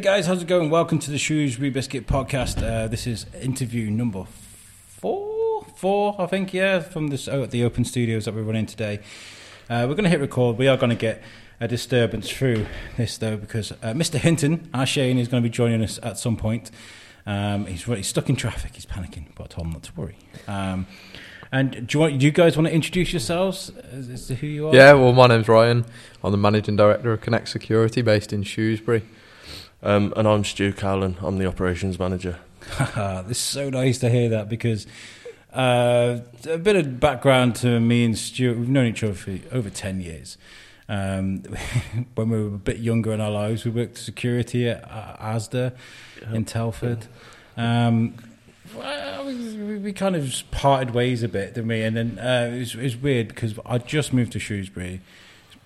Hey guys, how's it going? Welcome to the Shrewsbury Biscuit podcast. Uh, this is interview number four, four, I think, yeah, from this oh, the open studios that we're running today. Uh, we're going to hit record. We are going to get a disturbance through this though, because uh, Mr. Hinton, our Shane, is going to be joining us at some point. Um, he's, he's stuck in traffic. He's panicking, but I told him not to worry. Um, and do you, want, do you guys want to introduce yourselves as, as to who you are? Yeah, well, my name's Ryan. I'm the managing director of Connect Security, based in Shrewsbury. Um, and I'm Stu Cowlin. I'm the operations manager. this is so nice to hear that because uh, a bit of background to me and Stuart. We've known each other for over ten years. Um, when we were a bit younger in our lives, we worked security at uh, ASDA in Telford. Um, well, we, we, kind of parted ways a bit, didn't we? And then uh, it, was, it was weird because I just moved to Shrewsbury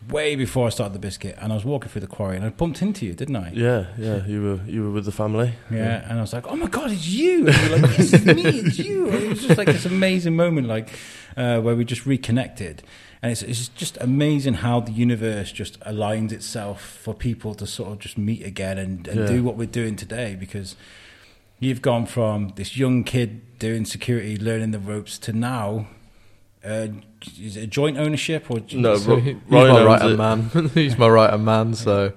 way before I started the biscuit, and I was walking through the quarry, and I bumped into you, didn't I? Yeah, yeah. You were you were with the family. Yeah, yeah. and I was like, "Oh my god, it's you!" And you're like, "Yes, it's me, it's you." And it was just like this amazing moment, like uh, where we just reconnected, and it's it's just amazing how the universe just aligns itself for people to sort of just meet again and, and yeah. do what we're doing today because. You've gone from this young kid doing security, learning the ropes, to now uh, is it joint ownership or no? So he, he's my right hand man. he's my right hand man. So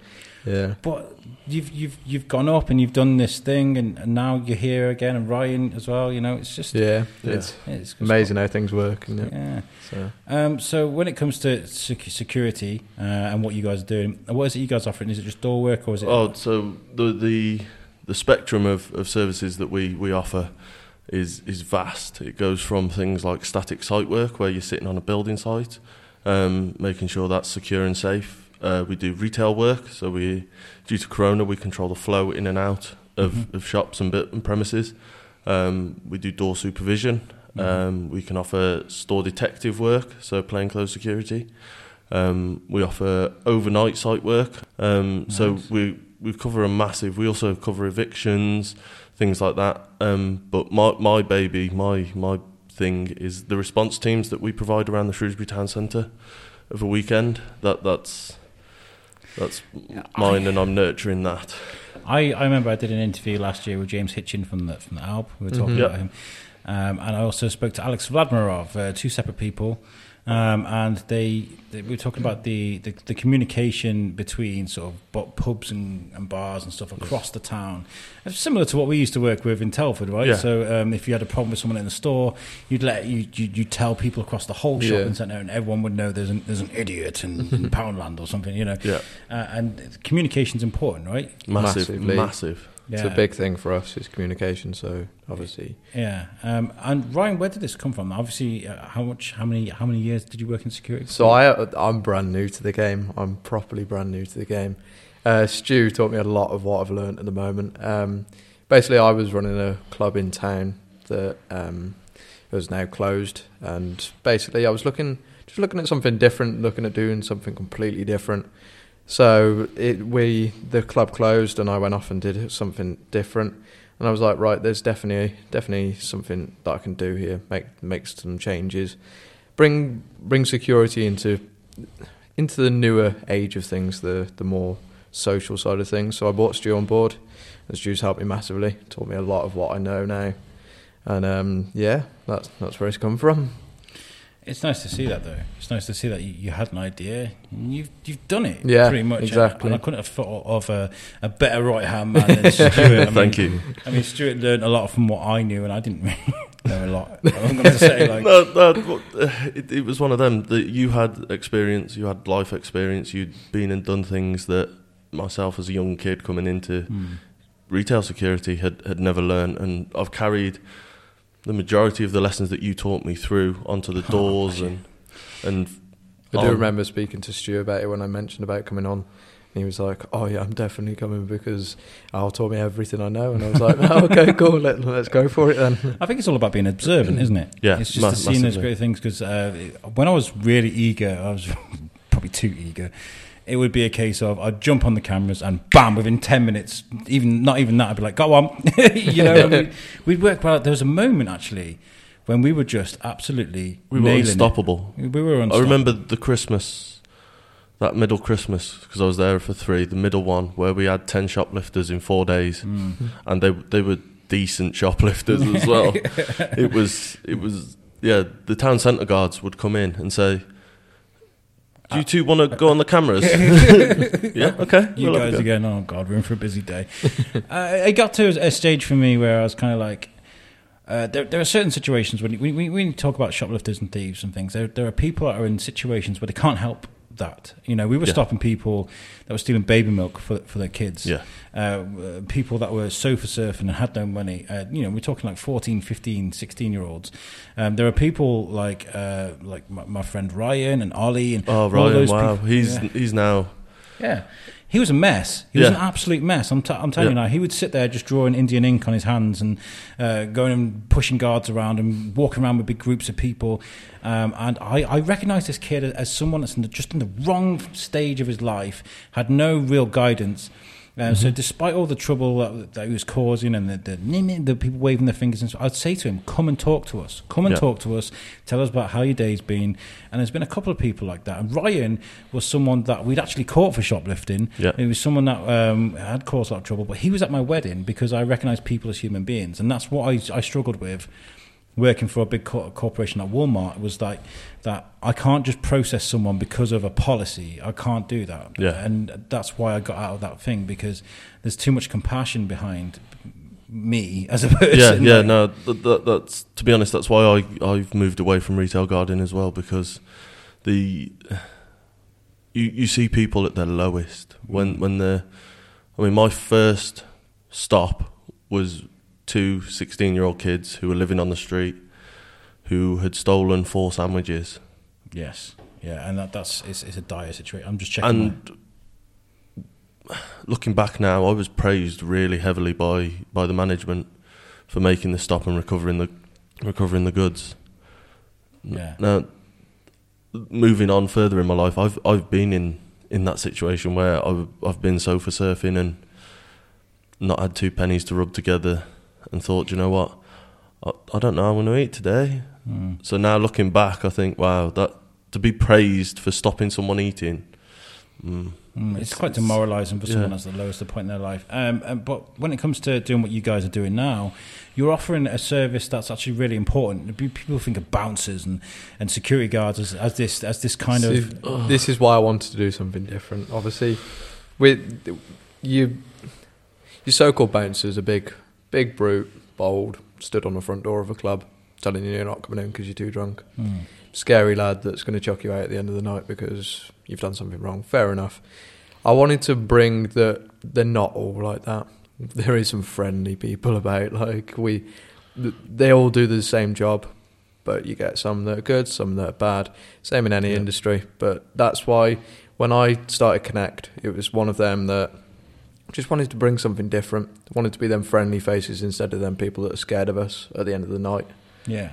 yeah. But you've you've you've gone up and you've done this thing, and, and now you're here again, and Ryan as well. You know, it's just yeah, it's, it's amazing how things work. Yeah. So. Um, so when it comes to security uh, and what you guys are doing, what is it you guys are offering? Is it just door work or is it? Oh, so the the the spectrum of, of services that we we offer is is vast. It goes from things like static site work, where you're sitting on a building site, um, making sure that's secure and safe. Uh, we do retail work, so we, due to Corona, we control the flow in and out of, mm-hmm. of shops and, and premises. Um, we do door supervision. Mm-hmm. Um, we can offer store detective work, so plainclothes security. Um, we offer overnight site work. Um, nice. So we we cover a massive. We also cover evictions things like that. Um, but my my baby, my my thing is the response teams that we provide around the Shrewsbury Town Centre of a weekend. That that's that's mine, I, and I'm nurturing that. I, I remember I did an interview last year with James Hitchin from the from the Alb. We were talking mm-hmm. about him, um, and I also spoke to Alex Vladmirov, uh, two separate people. Um, and they, they, we were talking about the, the, the, communication between sort of pubs and, and bars and stuff across the town. It's similar to what we used to work with in Telford, right? Yeah. So um, if you had a problem with someone in the store, you'd let you you would tell people across the whole shopping yeah. centre, and everyone would know there's an there's an idiot in, in Poundland or something, you know. Yeah. Uh, and communication's important, right? Massive, Massively. massive. Yeah. It's a big thing for us. It's communication. So obviously, yeah. Um, and Ryan, where did this come from? Obviously, uh, how much, how many, how many years did you work in security? So I, I'm brand new to the game. I'm properly brand new to the game. Uh, Stu taught me a lot of what I've learned at the moment. Um, basically, I was running a club in town that um, was now closed, and basically, I was looking, just looking at something different, looking at doing something completely different. So it, we the club closed, and I went off and did something different. And I was like, right, there's definitely definitely something that I can do here. Make make some changes, bring bring security into into the newer age of things, the the more social side of things. So I brought Stu on board, and Stu's helped me massively. Taught me a lot of what I know now, and um, yeah, that's that's where it's come from. It's nice to see that, though. It's nice to see that you, you had an idea and you've you've done it. Yeah, pretty much. Exactly. And, I couldn't have thought of a, a better right hand man than Stuart. I mean, Thank you. I mean, Stuart learned a lot from what I knew, and I didn't really know a lot. I'm going to say like no, no, it, it was one of them that you had experience, you had life experience, you'd been and done things that myself as a young kid coming into mm. retail security had had never learned, and I've carried the majority of the lessons that you taught me through onto the oh, doors and and I do remember speaking to Stu about it when I mentioned about coming on. And he was like, "Oh yeah, I'm definitely coming because Al told me everything I know." And I was like, oh, "Okay, cool. Let, us go for it then." I think it's all about being observant, isn't it? Yeah, it's just ma- seeing those great things. Because uh, when I was really eager, I was probably too eager it would be a case of I'd jump on the cameras and bam, within 10 minutes, even not even that, I'd be like, go on. you know, we, we'd work well. There was a moment actually when we were just absolutely we were unstoppable. It. We were unstoppable. I remember the Christmas that middle Christmas because I was there for three. The middle one where we had ten shoplifters in four days, Mm. and they they were decent shoplifters as well. it was it was yeah. The town centre guards would come in and say. Do you two want to go on the cameras? yeah, okay. You we'll guys go." again. Oh God, we're in for a busy day. uh, it got to a stage for me where I was kind of like, uh, there, there are certain situations when we, we, we talk about shoplifters and thieves and things. There, there are people that are in situations where they can't help that. You know, we were Yeah. stopping people that were stealing baby milk for for their kids. Yeah, Uh, uh, people that were sofa surfing and had no money. Uh, you know, we're talking like 14, 15, 16 year olds. Um, there are people like uh, like my, my friend Ryan and Ollie and Oh, all Ryan! those Wow, people. he's Yeah. he's now Yeah. He was a mess. He was Yeah. an absolute mess. I'm, t- I'm telling Yeah. you now. He would sit there just drawing Indian ink on his hands and uh, going and pushing guards around and walking around with big groups of people. Um, and I, I this kid as someone that's in the, just in the wrong stage of his life, had no real guidance. Uh, So, despite all the trouble that, that he was causing and the, the the people waving their fingers, and so, I'd say to him, "Come and talk to us. Come and Yeah. talk to us. Tell us about how your day's been." And there's been a couple of people like that. And Ryan was someone that we'd actually caught for shoplifting. Yeah. It was someone that um, had caused a lot of trouble, but he was at my wedding because I recognised people as human beings, and that's what I, I struggled with working for a big co- corporation like Walmart. Was like that I can't just process someone because of a policy. I can't do that, Yeah. and that's why I got out of that thing because there's too much compassion behind me as a person. yeah, yeah. No, that, that, that's to be honest. That's why I I've moved away from retail guarding as well because the you you see people at their lowest when mm. when they're. I mean, my first stop was two 16 year old kids who were living on the street who had stolen four sandwiches Yes. Yeah, and that, that's it's, it's a dire situation. I'm just checking. my- and looking back now, I was praised really heavily by, by the management for making the stop and recovering the recovering the goods. Yeah. Now, moving on further in my life, I've I've been in, in that situation where I've I've been sofa surfing and not had two pennies to rub together, and thought, you know what, I, I don't know I'm going to eat today. Mm. So now looking back, I think, wow, that to be praised for stopping someone eating. Mm, Mm, it's, It's- quite demoralising for someone yeah. that's the lowest point in their life. Um, um, but when it comes to doing what you guys are doing now, you're offering a service that's actually really important. People think of bouncers and, and security guards as, as this as this kind See, of this is why I wanted to do something different. Obviously, with you, your so-called bouncers, are big, big brute, bold, stood on the front door of a club, telling you you're not coming in because you're too drunk. Mm. Scary lad that's going to chuck you out at the end of the night because you've done something wrong. Fair enough. I wanted to bring that they're not all like that. There is some friendly people about. Like we, they all do the same job, but you get some that are good, some that are bad. Same in any Yeah. industry. But that's why when I started Connect, it was one of them that just wanted to bring something different. Wanted to be them friendly faces instead of them people that are scared of us at the end of the night. Yeah,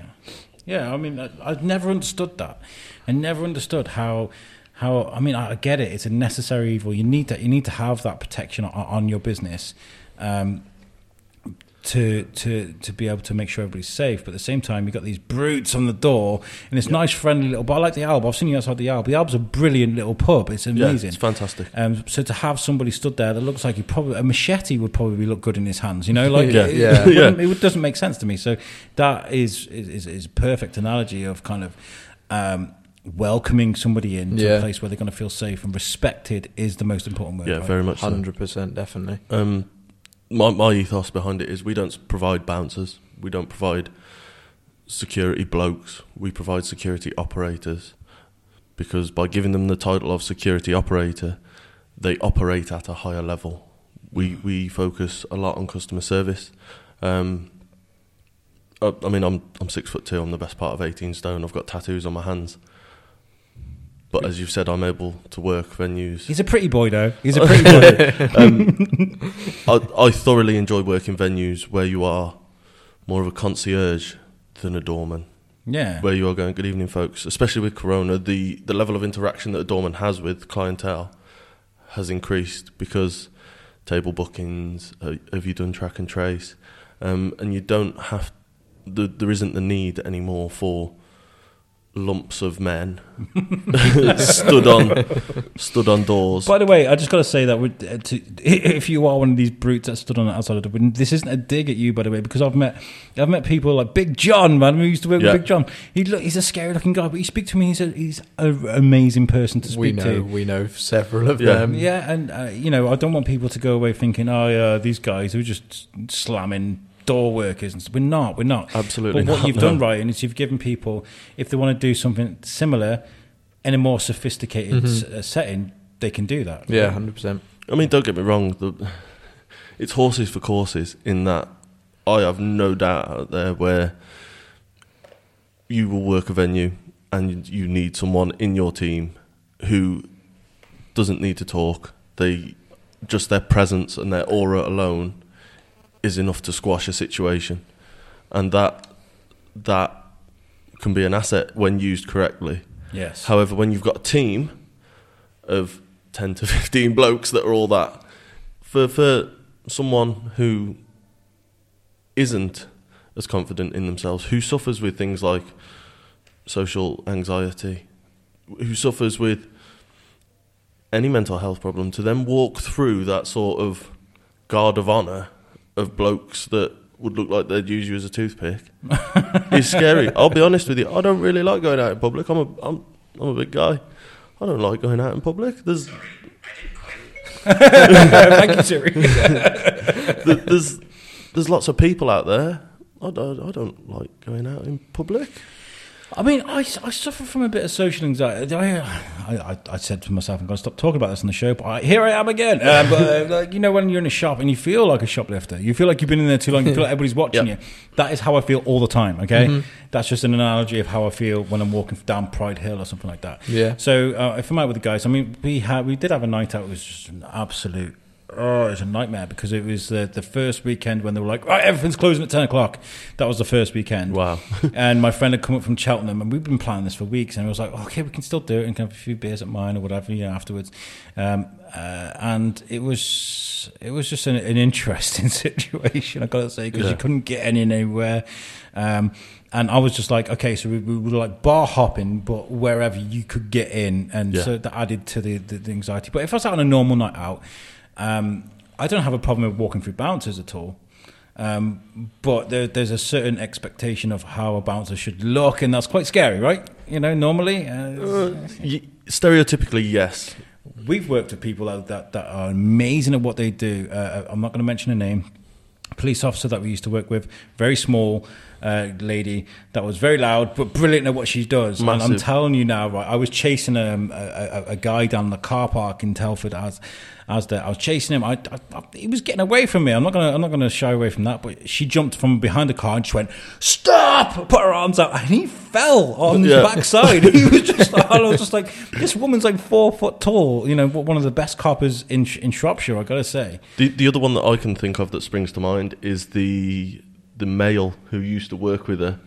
yeah. I mean, I've never understood that. I never understood how how. I mean, I get it. It's a necessary evil. You need to you need to have that protection on, on your business. Um, to to to be able to make sure everybody's safe, but at the same time, you've got these brutes on the door, and it's nice, friendly little. But I like the Alb. I've seen you outside the Alb. The Alb's a brilliant little pub. It's yeah, amazing. it's fantastic. Um, so to have somebody stood there that looks like he probably a machete would probably look good in his hands, you know, like Yeah. it, Yeah. it wouldn't- it doesn't make sense to me. So that is is, is a perfect analogy of kind of um, welcoming somebody into a place where they're going to feel safe and respected is the most important word. Yeah, right? very much. Hundred percent, definitely. Um, my my ethos behind it is we don't provide bouncers, we don't provide security blokes, we provide security operators, because by giving them the title of security operator, they operate at a higher level. We we focus a lot on customer service. Um, I, I mean, I'm I'm six foot two. I'm the best part of eighteen stone. I've got tattoos on my hands. But as you've said, I'm able to work venues. He's a pretty boy, though. He's a pretty boy. um, I, I thoroughly enjoy working venues where you are more of a concierge than a doorman. yeah, Where you are going, good evening, folks. Especially with Corona, the, the level of interaction that a doorman has with clientele has increased because table bookings, uh, have you done track and trace? Um, and you don't have, the, there isn't the need anymore for lumps of men stood on stood on doors. By the way, I just got to say that uh, to, if you are one of these brutes that stood on the outside of the window, this isn't a dig at you, by the way, because I've met I've met people like Big John, man. We used to work Yeah. with Big John. He look, he's a scary looking guy, but you speak to me, he's a, he's an amazing person to speak we know to. we know several of Yeah. them. Yeah, and uh, you know, I don't want people to go away thinking, "Oh, yeah, these guys who are just slamming door workers." And stuff. We're not. We're not. Absolutely But what not, you've no. done right, and is you've given people, if they want to do something similar in a more sophisticated s- uh, setting, they can do that. Yeah, hundred percent. I mean, don't get me wrong. The, it's horses for courses in that I have no doubt out there where you will work a venue and you need someone in your team who doesn't need to talk. They just their presence and their aura alone is enough to squash a situation, and that that can be an asset when used correctly. Yes. However, when you've got a team of 10 to 15 blokes that are all that, for, for someone who isn't as confident in themselves, who suffers with things like social anxiety, who suffers with any mental health problem, to then walk through that sort of guard of honour of blokes that would look like they'd use you as a toothpick is scary. I'll be honest with you. I don't really like going out in public. I'm a I'm I'm a big guy. I don't like going out in public. There's Thank you, Siri. th- there's there's lots of people out there. I don't, I don't like going out in public. I mean, I, I suffer from a bit of social anxiety. I, I, I said to myself, I'm going to stop talking about this on the show, but I, here I am again. Uh, but, uh, like, you know, when you're in a shop and you feel like a shoplifter, you feel like you've been in there too long, you feel like everybody's watching Yeah. you. That is how I feel all the time, okay? That's just an analogy of how I feel when I'm walking down Pride Hill or something like that. Yeah. So uh, if I'm out with the guys, I mean, we had we did have a night out. It was just an absolute. Oh, it was a nightmare because it was the the first weekend when they were like, right, everything's closing at ten o'clock. That was the first weekend. Wow. and my friend had come up from Cheltenham, and we'd been planning this for weeks. And I was like, okay, we can still do it, and can have a few beers at mine or whatever, you know, afterwards. Um, uh, and it was it was just an, an interesting situation, I got to say, because Yeah. you couldn't get in anywhere. Um, and I was just like, okay, so we, we were like bar hopping, but wherever you could get in, and Yeah. so that added to the, the, the anxiety. But if I was out on a normal night out, um, I don't have a problem with walking through bouncers at all. Um, but there, there's a certain expectation of how a bouncer should look, and that's quite scary, right? You know, normally. Uh, Uh, stereotypically, yes. We've worked with people that, that, that are amazing at what they do. Uh, I'm not going to mention a name. A police officer that we used to work with, very small uh, lady that was very loud but brilliant at what she does. And I'm telling you now, right? I was chasing um, a, a, a guy down the car park in Telford as as the, I was chasing him. I, I, I, he was getting away from me. I'm not gonna I'm not gonna shy away from that. But she jumped from behind the car and she went stop, put her arms out, and he fell on his backside. he was just I was just like this woman's like four foot tall. You know, one of the best coppers in in Shropshire. I gotta say. The the other one that I can think of that springs to mind is the the male who used to work with her,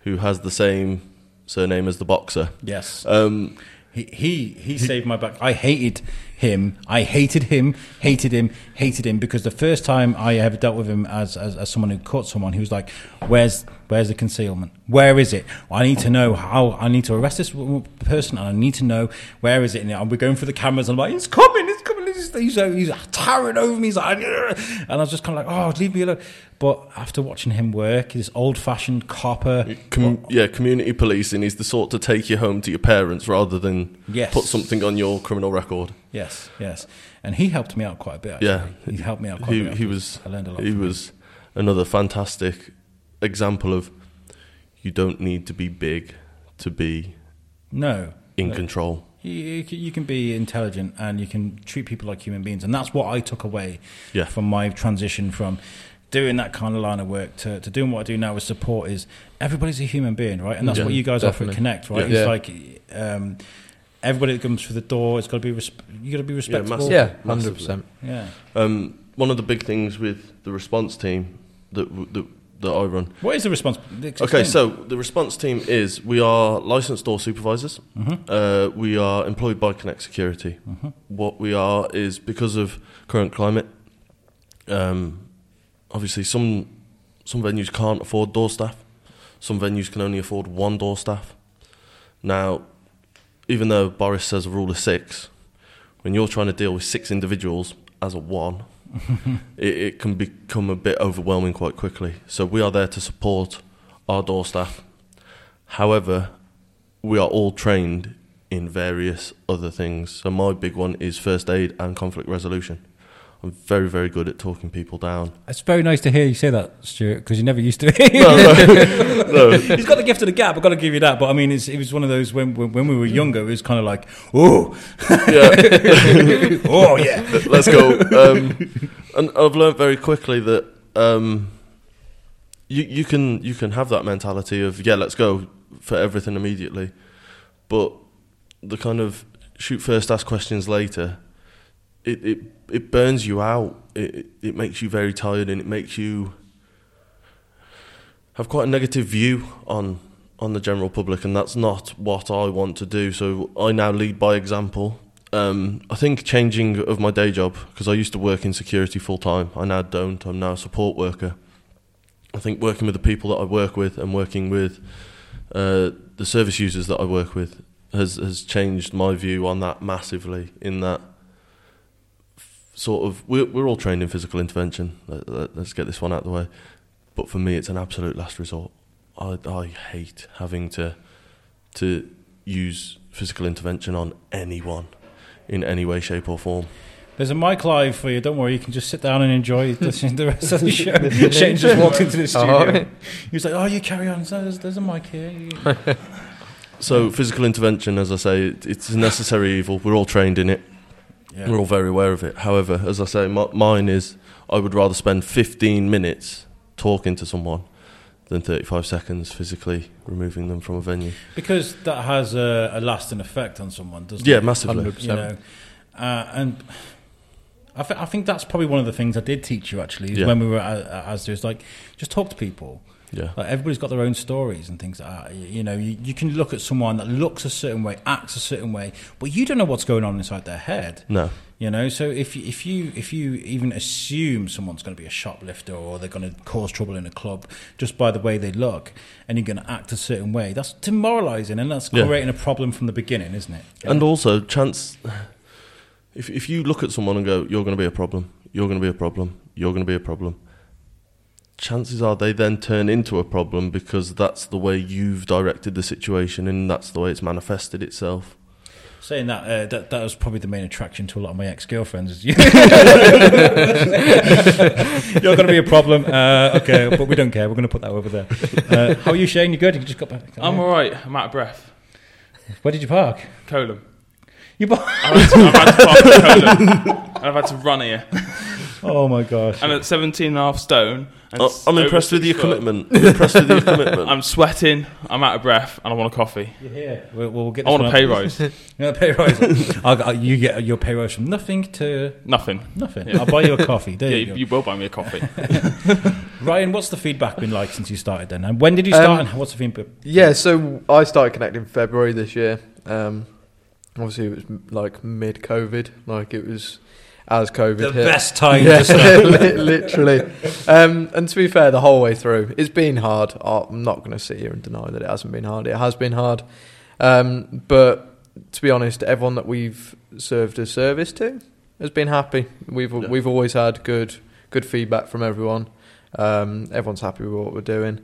who has the same surname as the boxer. Yes. Um, He, he he saved my back. I hated him. I hated him. Hated him. Hated him because the first time I ever dealt with him as as, as someone who caught someone, he was like, "Where's where's the concealment? Where is it? I need to know how. I need to arrest this person, and I need to know where is it." And we're going for the cameras. And I'm like, "It's coming! It's coming!" He's he's, he's towering over me. He's like, and I was just kind of like, "Oh, leave me alone." But after watching him work, this old fashioned copper. com- yeah, community policing is the sort to take you home to your parents rather than Yes. put something on your criminal record. Yes, yes, and he helped me out quite a bit. Actually. Yeah. he helped me out quite a He bit. he was I learned a lot. he from him. was another fantastic example of you don't need to be big to be no in no. control. You, you can- be intelligent and you can treat people like human beings, and that's what I took away Yeah. from my transition from doing that kind of line of work to, to doing what I do now with support. Is everybody's a human being, right? And that's Yeah, what you guys offer at Connect, right? Yeah. It's like um, everybody that comes through the door, it's got to be resp- you got to be respectable. massive. Yeah, hundred percent. yeah. Um, one of the big things with the response team that w- that, that I run. What is the response? Okay, so the response team is we are licensed door supervisors. Uh, we are employed by Connect Security. What we are is because of current climate. Um, obviously, some some venues can't afford door staff. Some venues can only afford one door staff. Now, even though Boris says a rule of six, when you're trying to deal with six individuals as a one, it, it can become a bit overwhelming quite quickly. So we are there to support our door staff. However, we are all trained in various other things. So my big one is first aid and conflict resolution. I'm very, very good at talking people down. It's very nice to hear you say that, Stuart, because you never used to. No, no, no. He's got the gift of the gab. I've got to give you that. But I mean, it's, it was one of those when when when we were younger. It was kind of like, oh, Yeah. oh yeah. Let's go. Um, and I've learned very quickly that um, you you can you can have that mentality of yeah, let's go for everything immediately, but the kind of shoot first, ask questions later, it it, it burns you out. It, it it makes you very tired, and it makes you have quite a negative view on on the general public, and that's not what I want to do. So I now lead by example. Um, I think changing of my day job because I used to work in security full time. I now don't. I'm now a support worker. I think working with the people that I work with and working with uh, the service users that I work with has has changed my view on that massively. In that sort of we're we're all trained in physical intervention. Let, let, let's get this one out of the way. But for me, it's an absolute last resort. I I hate having to to use physical intervention on anyone in any way, shape, or form. There's a mic live for you. Don't worry. You can just sit down and enjoy the, the rest of the show. Shane just walked into the studio. Oh, right. He was like, "Oh, you carry on. So there's, there's a mic here." So physical intervention, as I say, it, it's a necessary evil. We're all trained in it. Yeah. We're all very aware of it. However, as I say, m- mine is I would rather spend 15 minutes talking to someone than 35 seconds physically removing them from a venue. Because that has a, a lasting effect on someone, doesn't Yeah, it? Yeah, massively. You know, uh, and I, th- I think that's probably one of the things I did teach you actually is Yeah. when we were at, at ASDA is like just talk to people. Yeah. Like everybody's got their own stories and things like that. You, know, you, you can look at someone that looks a certain way, acts a certain way, but you don't know what's going on inside their head. No. You know, so if you, if you if you even assume someone's going to be a shoplifter or they're going to cause trouble in a club just by the way they look, and you're going to act a certain way, that's demoralising and that's Yeah. creating a problem from the beginning, isn't it? And also, chance. If if you look at someone and go, "You're going to be a problem. You're going to be a problem. You're going to be a problem," chances are they then turn into a problem because that's the way you've directed the situation and that's the way it's manifested itself. Saying that, uh, that that was probably the main attraction to a lot of my ex girlfriends. Is you. You're going to be a problem. Uh, okay, but we don't care. We're going to put that over there. Uh, how are you, Shane? You good? You just got back. I'm all right. I'm out of breath. Where did you park? Coleham. You park. I've had to, I've had to park at Coleham. I've had to run here. Oh my gosh. And at 17 and a half stone. And I- s- I'm over impressed with six your foot, commitment. I'm impressed with your commitment. I'm sweating. I'm out of breath. And I want a coffee. You're here. We'll, we'll get. I want a pay rise. You want a pay rise? I'll, I'll- you get your pay rise from nothing to Nothing. nothing. Yeah. I'll buy you a coffee. There Yeah, you you, go. you will buy me a coffee. Ryan, what's the feedback been like since you started then? And when did you start? Um, and what's the feedback? Yeah, so I started connecting February this year. Um, obviously, it was m- like mid COVID, like it was as COVID The hit. best time yeah, literally. Um, and to be fair, the whole way through, it's been hard. I'm not going to sit here and deny that it hasn't been hard. It has been hard. Um, but to be honest, everyone that we've served a service to has been happy. We've Yeah. we've always had good good feedback from everyone. Um, everyone's happy with what we're doing,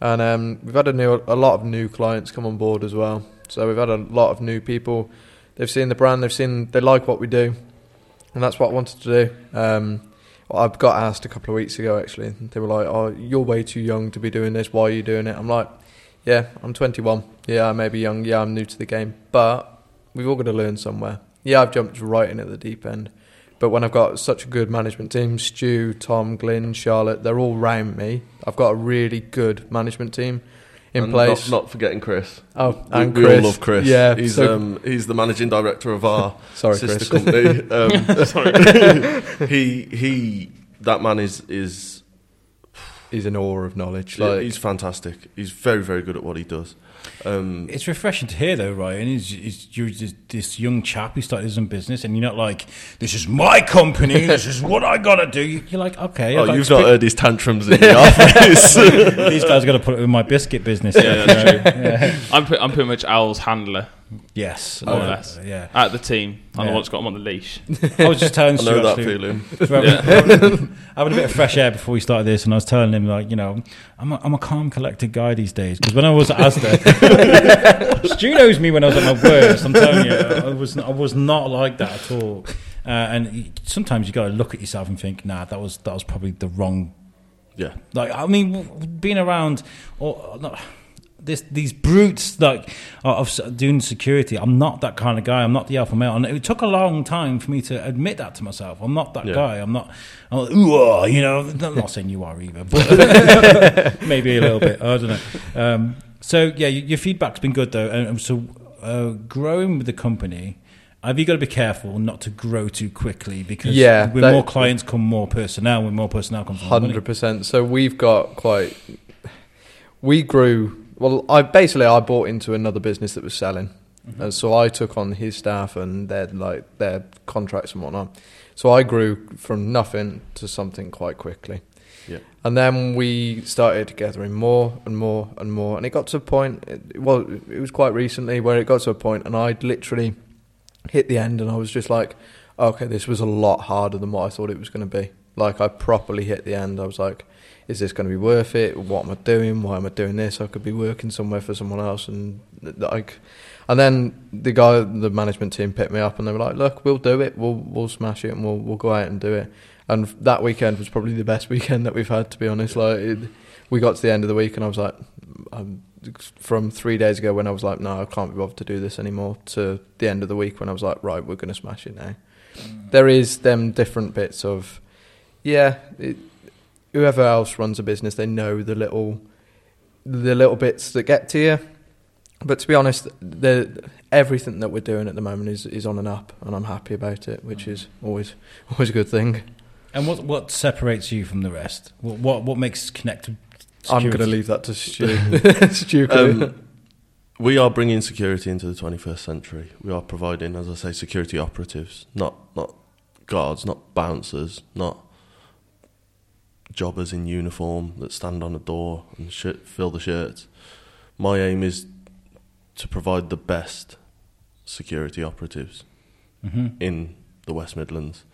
and um, we've had a new a lot of new clients come on board as well. So we've had a lot of new people. They've seen the brand. They've seen they like what we do, and that's what I wanted to do. Um, I got asked a couple of weeks ago actually. They were like, "Oh, you're way too young to be doing this. Why are you doing it?" I'm like, "Yeah, I'm 21. Yeah, I may be young. Yeah, I'm new to the game, but we've all got to learn somewhere. Yeah, I've jumped right in at the deep end, but when I've got such a good management team, Stu, Tom, Glyn, Charlotte, they're all round me. I've got a really good management team in And place. Not, not forgetting Chris. oh, We- and we, Chris. all love Chris. Yeah, he's so- um, he's the managing director of our sorry, sister Chris. company. Um, Sorry. he he that man is is he's an awe of knowledge. Yeah, Like, he's fantastic. He's very, very good at what he does. Um, It's refreshing to hear, though, Ryan. Is is you're this, this young chap who started his own business, and you're not like, "This is my company. this is what I gotta do." You're like, "Okay." I'd oh, like you've to not pick- heard his tantrums in the office. These guys are gonna put it in my biscuit business. Yeah, that's true. I'm, pre- I'm pretty much Al's handler Yes, More or uh, less. Yeah, at the team. I'm Yeah. the one that's got him on the leash. I was just telling I Stu know that actually, feeling. we're having, having a bit of fresh air before we started this, and I was telling him like, you know, I'm a, I'm a calm, collected guy these days. Because when I was at Asda, Stu knows me when I was at my worst. I'm telling you, I was I was not like that at all. Uh, and sometimes you got to look at yourself and think, nah, that was that was probably the wrong. Yeah. Like I mean, being around or not. This, these brutes like of doing security. I'm not that kind of guy. I'm not the alpha male, and it took a long time for me to admit that to myself. I'm not that Yeah. guy. I'm not. I'm like, ooh, ah, you know. I'm not saying you are either, but maybe a little bit. I don't know. Um, so yeah, your, feedback's been good though, and, and so uh, growing with the company. Have you got to be careful not to grow too quickly because Yeah, with that- more clients come more personnel. With more personnel comes. Hundred percent. So we've got quite. We grew. Well, I basically I bought into another business that was selling, Mm-hmm. and so I took on his staff and their like their contracts and whatnot. So I grew from nothing to something quite quickly. Yeah. And then we started gathering more and more and more, and it got to a point. It, well, it was quite recently where it got to a point, and I'd literally hit the end, and I was just like, "Okay, this was a lot harder than what I thought it was going to be." Like I properly hit the end. I was like, "Is this going to be worth it? What am I doing? Why am I doing this? I could be working somewhere for someone else." And like, and then the guy, the management team, picked me up, and they were like, "Look, we'll do it. We'll we'll smash it, and we'll we'll go out and do it." And that weekend was probably the best weekend that we've had, to be honest. Like, it, we got to the end of the week, and I was like, I'm, from three days ago when I was like, no, I can't be bothered to do this anymore, to the end of the week when I was like, right, we're going to smash it now. Mm. There is them different bits of, yeah, it, whoever else runs a business, they know the little, the little bits that get to you. But to be honest, the everything that we're doing at the moment is, is on and up, and I'm happy about it, which is always always a good thing. And what what separates you from the rest? What what, what makes Connect? I'm going to leave that to Stu. Stu can do it. Um, we are bringing security into the 21st century. We are providing, as I say, security operatives, not not guards, not bouncers, not jobbers in uniform that stand on a door and sh- fill the shirts. My aim is to provide the best security operatives Mhm. in the West Midlands.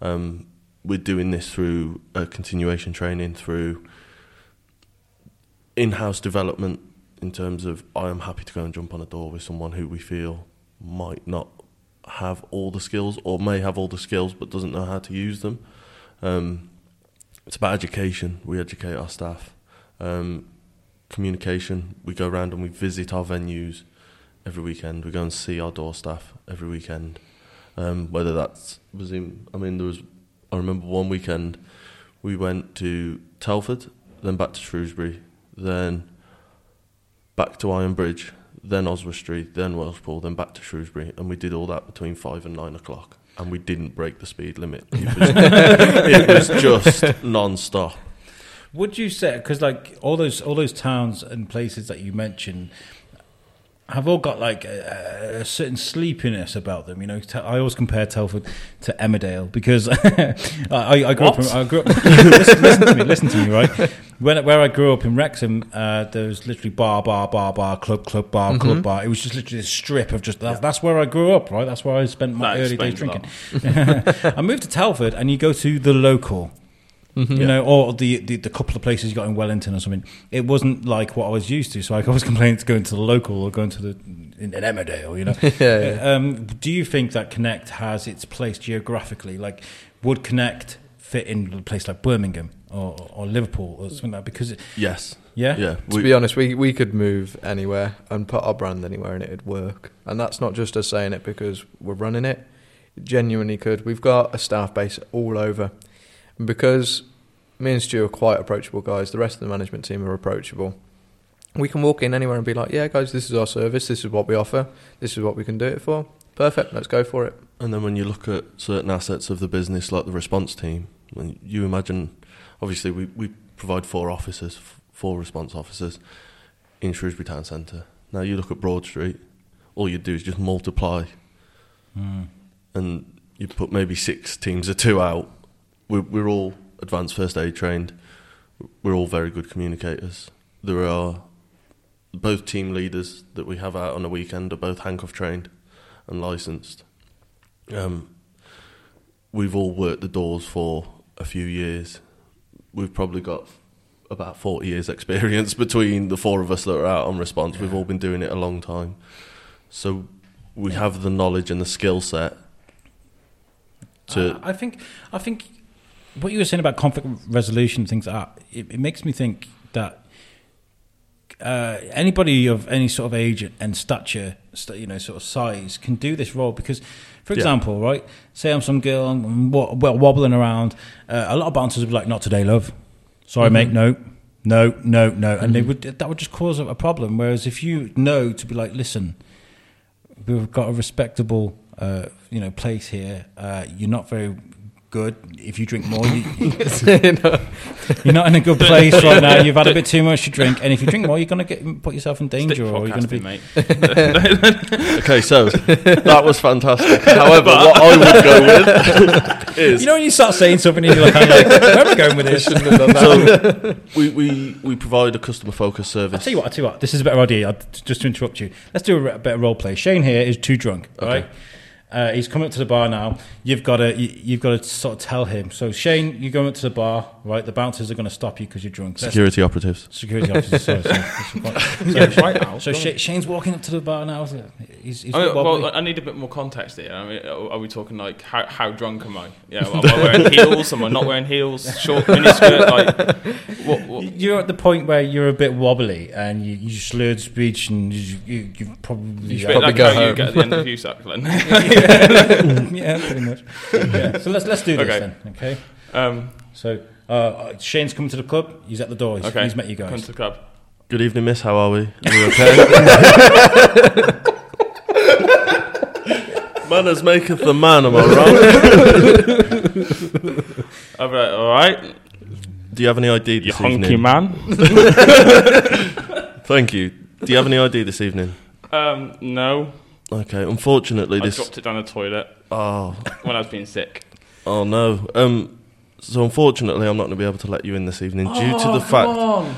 Um, we're doing this through a continuation training, through in-house development in terms of I am happy to go and jump on a door with someone who we feel might not have all the skills or may have all the skills but doesn't know how to use them. Um, it's about education. We educate our staff. Um, communication. We go around and we visit our venues every weekend. We go and see our door staff every weekend. Um, whether that's was in, I mean, there was. I remember one weekend we went to Telford, then back to Shrewsbury, then back to Iron Bridge, then Oswestry, then Welshpool, then back to Shrewsbury, and we did all that between five and nine o'clock, and we didn't break the speed limit. It was, it was just non-stop. Would you say because like all those all those towns and places that you mentioned have all got like a, a certain sleepiness about them? You know, I always compare Telford to Emmerdale because I, I grew up. In, I grew up. listen, listen to me. Listen to me. Right when where I grew up in Wrexham, uh, there was literally bar, bar, bar, bar, club, club, bar, Mm-hmm. club, bar. It was just literally a strip of just that, that's where I grew up. Right, that's where I spent my That early days drinking. I moved to Telford, and you go to the local you know, or the, the the couple of places you got in Wellington or something. It wasn't like what I was used to, so I was complaining to going to the local or going to the in, in Emmerdale. You know, Yeah, yeah. Um, do you think that Connect has its place geographically? Like, would Connect fit in a place like Birmingham or, or Liverpool or something like that? Because it, Yes. yeah, Yeah. To be honest, we we could move anywhere and put our brand anywhere, and it'd work. And that's not just us saying it because we're running it. It genuinely could. We've got a staff base all over, and because me and Stu are quite approachable guys, the rest of the management team are approachable. We can walk in anywhere and be like, "Yeah, guys, this is our service. This is what we offer. This is what we can do it for. Perfect. Let's go for it." And then when you look at certain assets of the business, like the response team, when you imagine, obviously we, we provide four officers, four response officers in Shrewsbury Town Centre. Now you look at Broad Street, all you do is just multiply, hmm. and you put maybe six teams of two out. We're, we're all advanced first aid trained. We're all very good communicators. There are both team leaders that we have out on a weekend are both handcuff trained and licensed. Um, we've all worked the doors for a few years. We've probably got about 40 years experience between the four of us that are out on response. We've all been doing it a long time. So we have the knowledge and the skill set to I I think I think what you were saying about conflict resolution things like that, it, it makes me think that uh, anybody of any sort of age and stature, st- you know, sort of size, can do this role because, for Yeah. example, right? Say I'm some girl, I'm wobbling around. Uh, a lot of bouncers would be like, "Not today, love. Sorry, mate. No, no, no, no," and they would that would just cause a, a problem. Whereas if you know to be like, "Listen, we've got a respectable, uh, you know, place here. Uh, you're not very good. If you drink more, you, You know, you're not in a good place right now. You've had a bit too much to drink, and if you drink more, you're going to get put yourself in danger, Stick or you're going to be. podcasting, mate. Okay, so that was fantastic. However, what I would go with is You know when you start saying something, and you're like, kind of like "Where am I going with this?" shouldn't have done that. so we, we, we provide a customer focused I'll service. tell you what. I'll tell you what. This is a better idea. I'll, just to interrupt you, let's do a, re- bit of role play. Shane here is too drunk, right? Uh, he's coming up to the bar now. You've got to you, you've got to sort of tell him. So Shane, you're going up to the bar, right? The bouncers are going to stop you because you're drunk. Let's- Security operatives. Security officer. Sorry, sorry. Yeah, right. So Shane's walking up to the bar now. He's, he's I mean, well, I need a bit more context here. I mean, are are we talking like how, how drunk am I? Yeah, am I wearing heels? Am I not wearing heels? Short miniskirt? Like, what? what? You're at the point where you're a bit wobbly and you, you slurred speech and you, you, you've probably You uh, probably like go how you home. get at the end of you, Suckling. Yeah, pretty much. Yeah. So let's let's do this Okay. then. Okay. um, So uh, Shane's coming to the club. He's at the door. He's, okay. he's met you Come guys. to the club. Good evening, miss. How are we? Are we okay? Manners maketh the man, am I right? I'll be like, all right, Do you have any ID you this honky evening? man. Thank you. Do you have any ID this evening? Um, no, Okay, unfortunately, I this. dropped it down the toilet Oh, when I was being sick. oh no. Um, so unfortunately, I'm not going to be able to let you in this evening due to the fact. on.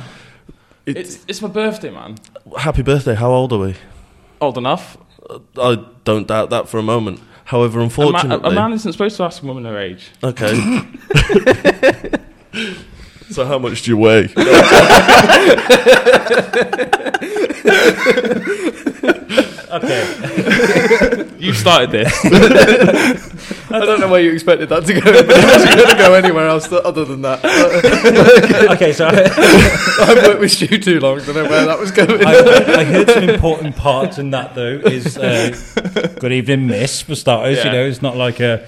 It, It's, it's my birthday, man. happy birthday. How old are we? Old enough. I don't doubt that for a moment. However, A, ma- unfortunately, a man isn't supposed to ask a woman her age. okay. so how much do you weigh? Okay. You started this. I don't know where you expected that to go, but it wasn't going to go anywhere else th- other than that. okay. So I, I've worked with Stu too long to know where that was going. I, I heard some important parts in that though. Is uh, good evening, Miss, for starters. You know, it's not like a,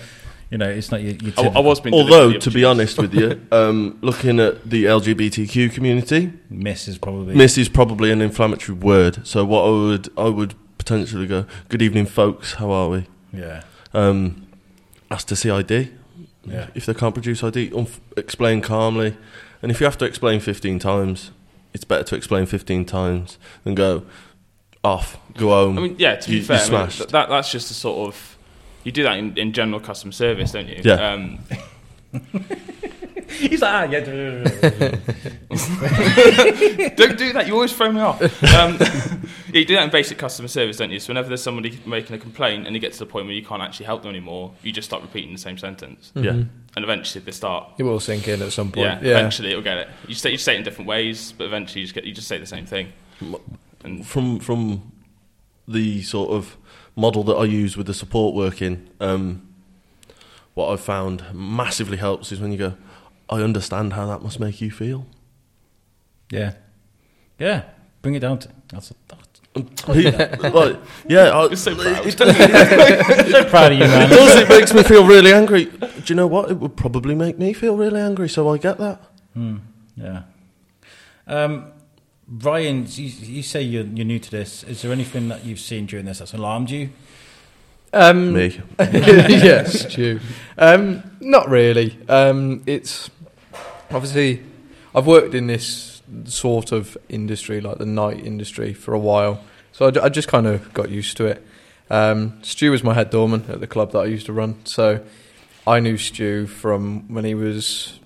you know, it's not your. your I, I was being Although, to be honest with you, um, looking at the LGBTQ community, Miss is probably. miss is probably an inflammatory word. So what I would I would potentially go, good evening, folks. How are we? Yeah. Um, ask to see ID. Yeah. If they can't produce ID, unf- explain calmly. And if you have to explain 15 times, it's better to explain 15 times than go off, go home. I mean, yeah. To be You- you fair, I mean, smashed. th- that that's just a sort of you do that in, in general customer service, don't you? Yeah. Um, He's like, ah, yeah. don't do that. You always throw me off. Um, yeah, you do that in basic customer service, don't you? So whenever there's somebody making a complaint and you get to the point where you can't actually help them anymore, you just start repeating the same sentence, yeah. and eventually they start. It will sink in at some point. Yeah, Yeah. eventually it'll get it. You say you say it in different ways, but eventually you just get you just say the same thing. And From from the sort of model that I use with the support working, um, what I've found massively helps is when you go, I understand how that must make you feel. Yeah. Yeah. Bring it down to. That's, that's like, yeah, I, You're so proud. it does. so proud of you, man. It does. It makes me feel really angry. Do you know what? It would probably make me feel really angry. So I get that. Yeah. Um, Ryan, you, you say you're, you're new to this. Is there anything that you've seen during this that's alarmed you? Um, Me. yes, Stu. Um, not really. Um, it's obviously I've worked in this sort of industry, like the night industry, for a while, so I, ju- I just kind of got used to it. Um, Stu was my head doorman at the club that I used to run, so I knew Stu from when he was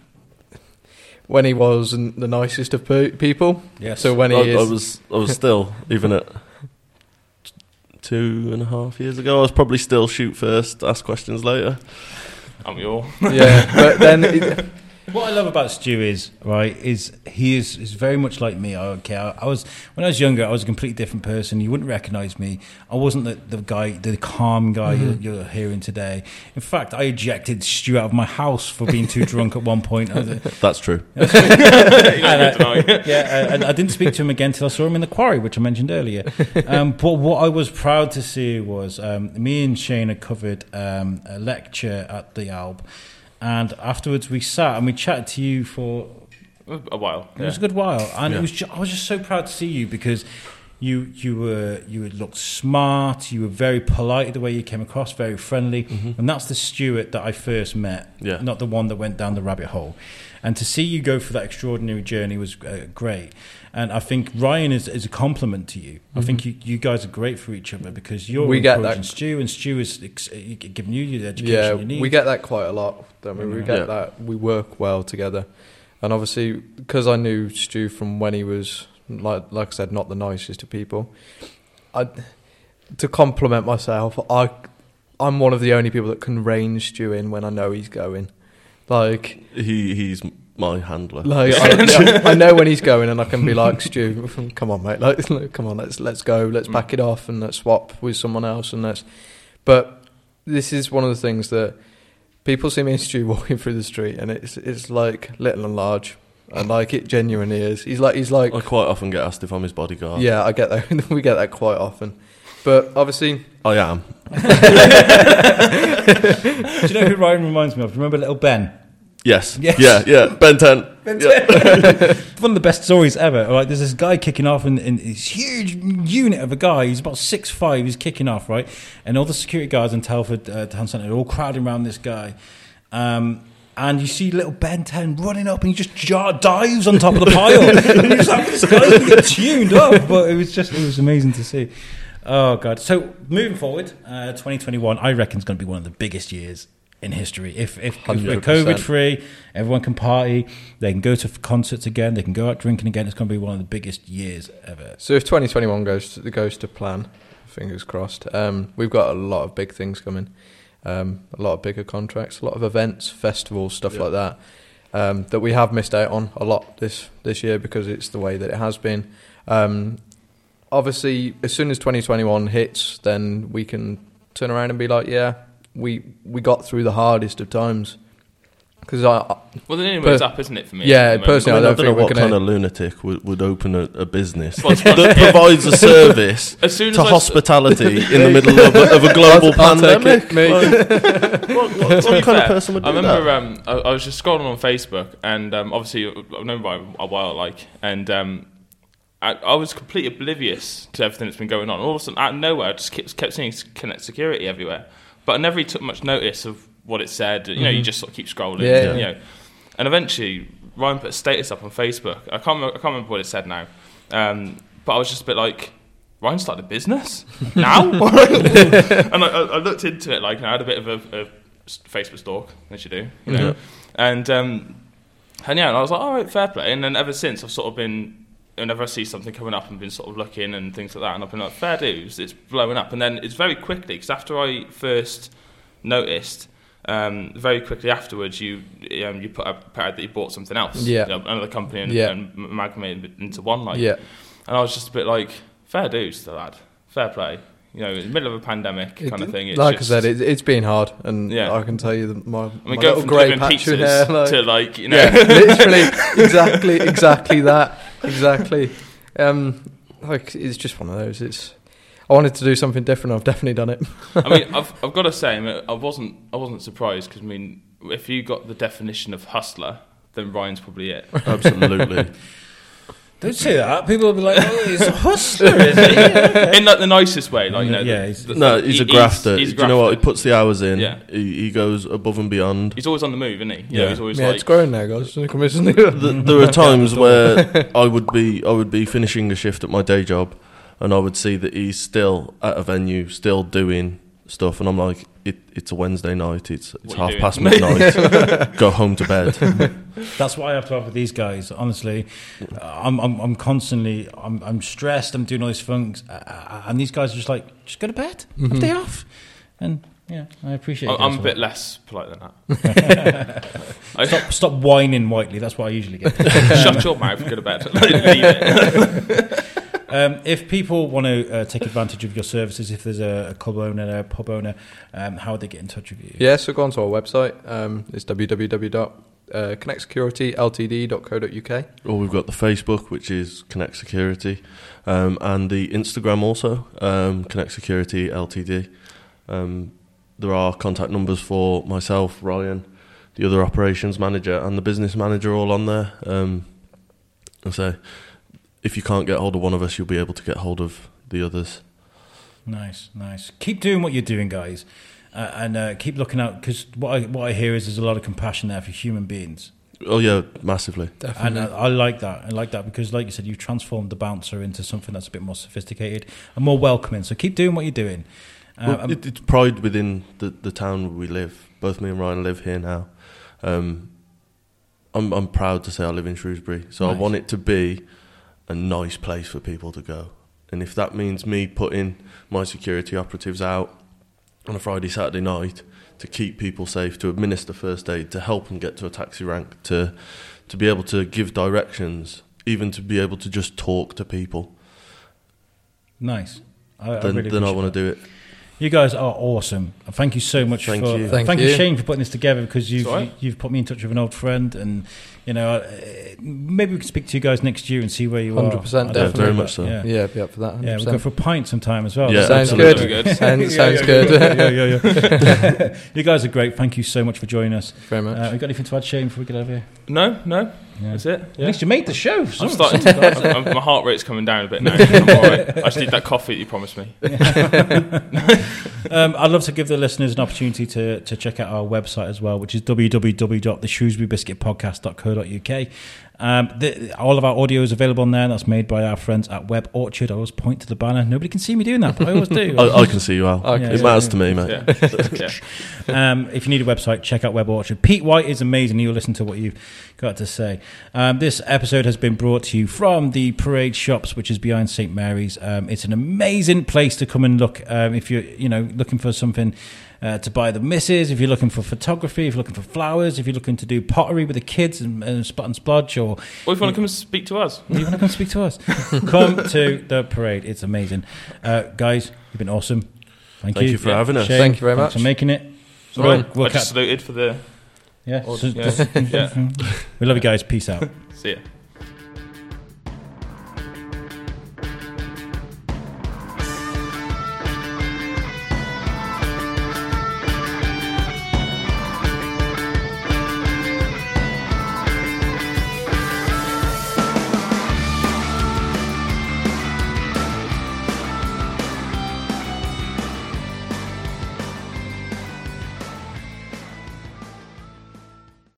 when he wasn't the nicest of pe- people. Yes. So when he I, is, I was I was still even at two and a half years ago. I was probably still shoot first, ask questions later. Aren't we all? yeah, but then it, What I love about Stu is right is he is, is very much like me. I okay, I, I was when I was younger, I was a completely different person. You wouldn't recognise me. I wasn't the, the guy, the calm guy you're, you're hearing today. In fact, I ejected Stu out of my house for being too drunk at one point. I was- That's true. You don't get to know. yeah, and I didn't speak to him again till I saw him in the quarry, which I mentioned earlier. Um, but what I was proud to see was um, me and Shane had covered um, a lecture at the Alb, and afterwards we sat and we chatted to you for a while. it was a good while, and Yeah. it was ju- I was just so proud to see you because you you were you looked smart, you were very polite the way you came across, very friendly, and that's the Stuart that I first met, Yeah. not the one that went down the rabbit hole. And to see you go for that extraordinary journey was uh, great. And I think Ryan is, is a compliment to you. I think you, you guys are great for each other because you're We get encouraging that- Stu, and Stu is ex- uh, giving you the education yeah, you need. we get that quite a lot. Don't we? We get Yeah. that. We work well together, and obviously because I knew Stu from when he was like like I said, not the nicest of people. I to compliment myself, I I'm one of the only people that can rein Stu in when I know he's going. Like, He he's my handler. like I, I know when he's going, and I can be like, Stu, come on, mate, like, come on, let's let's go, let's mm. back it off, and let's swap with someone else, and let's. But this is one of the things that people see me and Stu walking through the street, and it's it's like little and large, and like it genuinely is. He's like he's like I quite often get asked if I'm his bodyguard. yeah, I get that. we get that quite often, but obviously, I am. Do you know who Ryan reminds me of? Remember little Ben? Yes. Yes. Yeah. Yeah. Ben Ten. Ben Yeah. one of the best stories ever. Like, there's this guy kicking off, and, and this huge unit of a guy. He's about six five. He's kicking off, right? And all the security guards in Telford uh, Town Centre are all crowding around this guy. Um, and you see little Ben Ten running up, and he just jar- dives on top of the pile. and you're just like, this guy's tuned up. But it was just, it was amazing to see. Oh god! So moving forward, uh, 2021, I reckon is going to be one of the biggest years in history. If if, if we're COVID free, everyone can party, they can go to concerts again, they can go out drinking again. It's going to be one of the biggest years ever. so if 2021 goes to, goes to plan, fingers crossed. Um, we've got a lot of big things coming, um, a lot of bigger contracts, a lot of events, festivals, stuff Yeah. like that. Um, that we have missed out on a lot this this year because it's the way that it has been. Um, obviously, as soon as 2021 hits, then we can turn around and be like, yeah, we we got through the hardest of times. Because I, I- Well, the only Per- way's up, isn't it, for me? Yeah, at the moment? personally, I, mean, I I don't don't know think we're what kind of lunatic would, would open a, a business Well, that provides a service As soon as to I s- hospitality in the middle of a, of a global I'll- I'll pandemic. it. Like, what what, what kind of person would do I remember that? um, I, I was just scrolling on Facebook, and um, obviously I've known by a while, like, and um, I, I was completely oblivious to everything that's been going on. All of a sudden, out of nowhere, I just kept, kept seeing connect security everywhere, but I never really took much notice of what it said. You know, you just sort of keep scrolling, Yeah. you know, and eventually Ryan put a status up on Facebook. I can't, remember, I can't remember what it said now, um, but I was just a bit like. Ryan started a business now, and I, I I looked into it. Like, and I had a bit of a, a Facebook stalk, as you do, you know. Yeah. And um, and yeah, and I was like, all right, fair play. And then ever since, I've sort of been, whenever I see something coming up, and been sort of looking and things like that, and I've been like, fair dues, it's blowing up. And then it's very quickly because after I first noticed. Um, very quickly afterwards, you um, you put up that you bought something else, Yeah. you know, another company, and, Yeah. and amalgamated it into one. Like, yeah, and I was just a bit like, fair dues to the lad, fair play. You know, in the middle of a pandemic kind of thing. It's like just, I said, it, it's been hard, and Yeah. I can tell you that my, I mean, my go little from grey patch of pizzas hair, like, to like, you know, yeah, literally, exactly, exactly that, exactly. Um, like it's just one of those. It's I wanted to do something different. I've definitely done it. I mean, I've, I've got to say, I, mean, I wasn't I wasn't surprised because I mean, if you got the definition of hustler, then Ryan's probably it. Absolutely. Don't say that. People will be like, "Oh, he's a hustler, is he?" Okay. in like the nicest way, like you know. Mm, yeah, the- he's- the- No, he's a he- grafter. He's, Do you know what? He grafted. puts the hours in. Yeah. He, he goes above and beyond. He's always on the move, isn't he? You Yeah. he's always Yeah, like. it's growing now, guys. Come here, isn't it? Th- there are times where I would be I would be finishing a shift at my day job, and I would see that he's still at a venue, still doing stuff, and I'm like, it, it's a Wednesday night. It's it's What are you half doing? past midnight. Go home to bed. That's what I have to have with these guys. Honestly, I'm, I'm, I'm constantly, I'm, I'm stressed. I'm doing all these things, uh, and these guys are just like, just go to bed, have a day off, and yeah, I appreciate. I- you I'm a bit less polite than that. Stop, stop whining, Whiteley. That's what I usually get. shut your mouth, go to bed. Like, leave it. Um, if people want to uh, take advantage of your services, if there's a, a club owner, a pub owner, um, how would they get in touch with you? Yeah, so go onto our website. Um, it's www.connectsecurity.ltd.co.uk. or we've got the Facebook, which is Connect Security, um, and the Instagram also, um, Connect Security Ltd. Um, there are contact numbers for myself, Ryan, the other operations manager, and the business manager all on there. Um, and so, if you can't get hold of one of us, you'll be able to get hold of the others. Nice, nice. Keep doing what you're doing, guys, uh, and uh, keep looking out because what I what I hear is there's a lot of compassion there for human beings. Oh yeah, massively. And uh, I like that. I like that because, like you said, you've transformed the bouncer into something that's a bit more sophisticated and more welcoming. So keep doing what you're doing. Um, Well, it, it's pride within the, the town where we live. Both me and Ryan live here now. Um, I'm I'm proud to say I live in Shrewsbury, so Nice. I want it to be a nice place for people to go. And if that means me putting my security operatives out on a Friday Saturday night to keep people safe, to administer first aid, to help them get to a taxi rank, to to be able to give directions, even to be able to just talk to people, nice. I, I then really then I want to do it. You guys are awesome. And Thank you so much Thank for you. Thank you, you. Shane, for putting this together because you've It's all right. you, have put me in touch with an old friend, and you know uh, maybe we can speak to you guys next year and see where you are. 100%, I don't know, definitely. very much so. Yeah, Yeah, be up for that. 100%. yeah, we'll go for a pint sometime as well. Yeah, sounds absolutely. good. Good. Sounds, Yeah, sounds yeah, good. Yeah, yeah, yeah. yeah. you guys are great. Thank you so much for joining us. Very much. Uh, you got anything to add, Shane, before we get over here? No, no, Yeah. that's it. At least you made the show. I'm Some- starting some to. I'm, I'm- my heart rate's coming down a bit now. I'm all right. I just need that coffee that you promised me. Um, I'd love to give the listeners an opportunity to, to check out our website as well, which is www.theshrewsburybiscuitpodcast.co.uk. Um, the, all of our audio is available on there. That's made by our friends at Web Orchard. I always point to the banner. Nobody can see me doing that, but I always do. I, I can see you, Al. I can it see matters you. to me, mate. Yeah. yeah. um, if you need a website, check out Web Orchard. Pete White is amazing. You'll listen to what you've got to say. Um, this episode has been brought to you from the Parade Shops, which is behind St Mary's. Um, it's an amazing place to come and look um, if you're, you know, looking for something. Uh, to buy the misses, if you're looking for photography, if you're looking for flowers, if you're looking to do pottery with the kids and, and spot and splodge, or Or if you want to come and speak to us, you want to come speak to us, come to the parade. It's amazing, uh, guys. You've been awesome. Thank, Thank you for having us. Shane, Thank you very much. for making it. it's all right. We'll- we'll I just catch- saluted for the. Yeah. Or- yeah. Yeah. we love you guys. Peace out. See ya.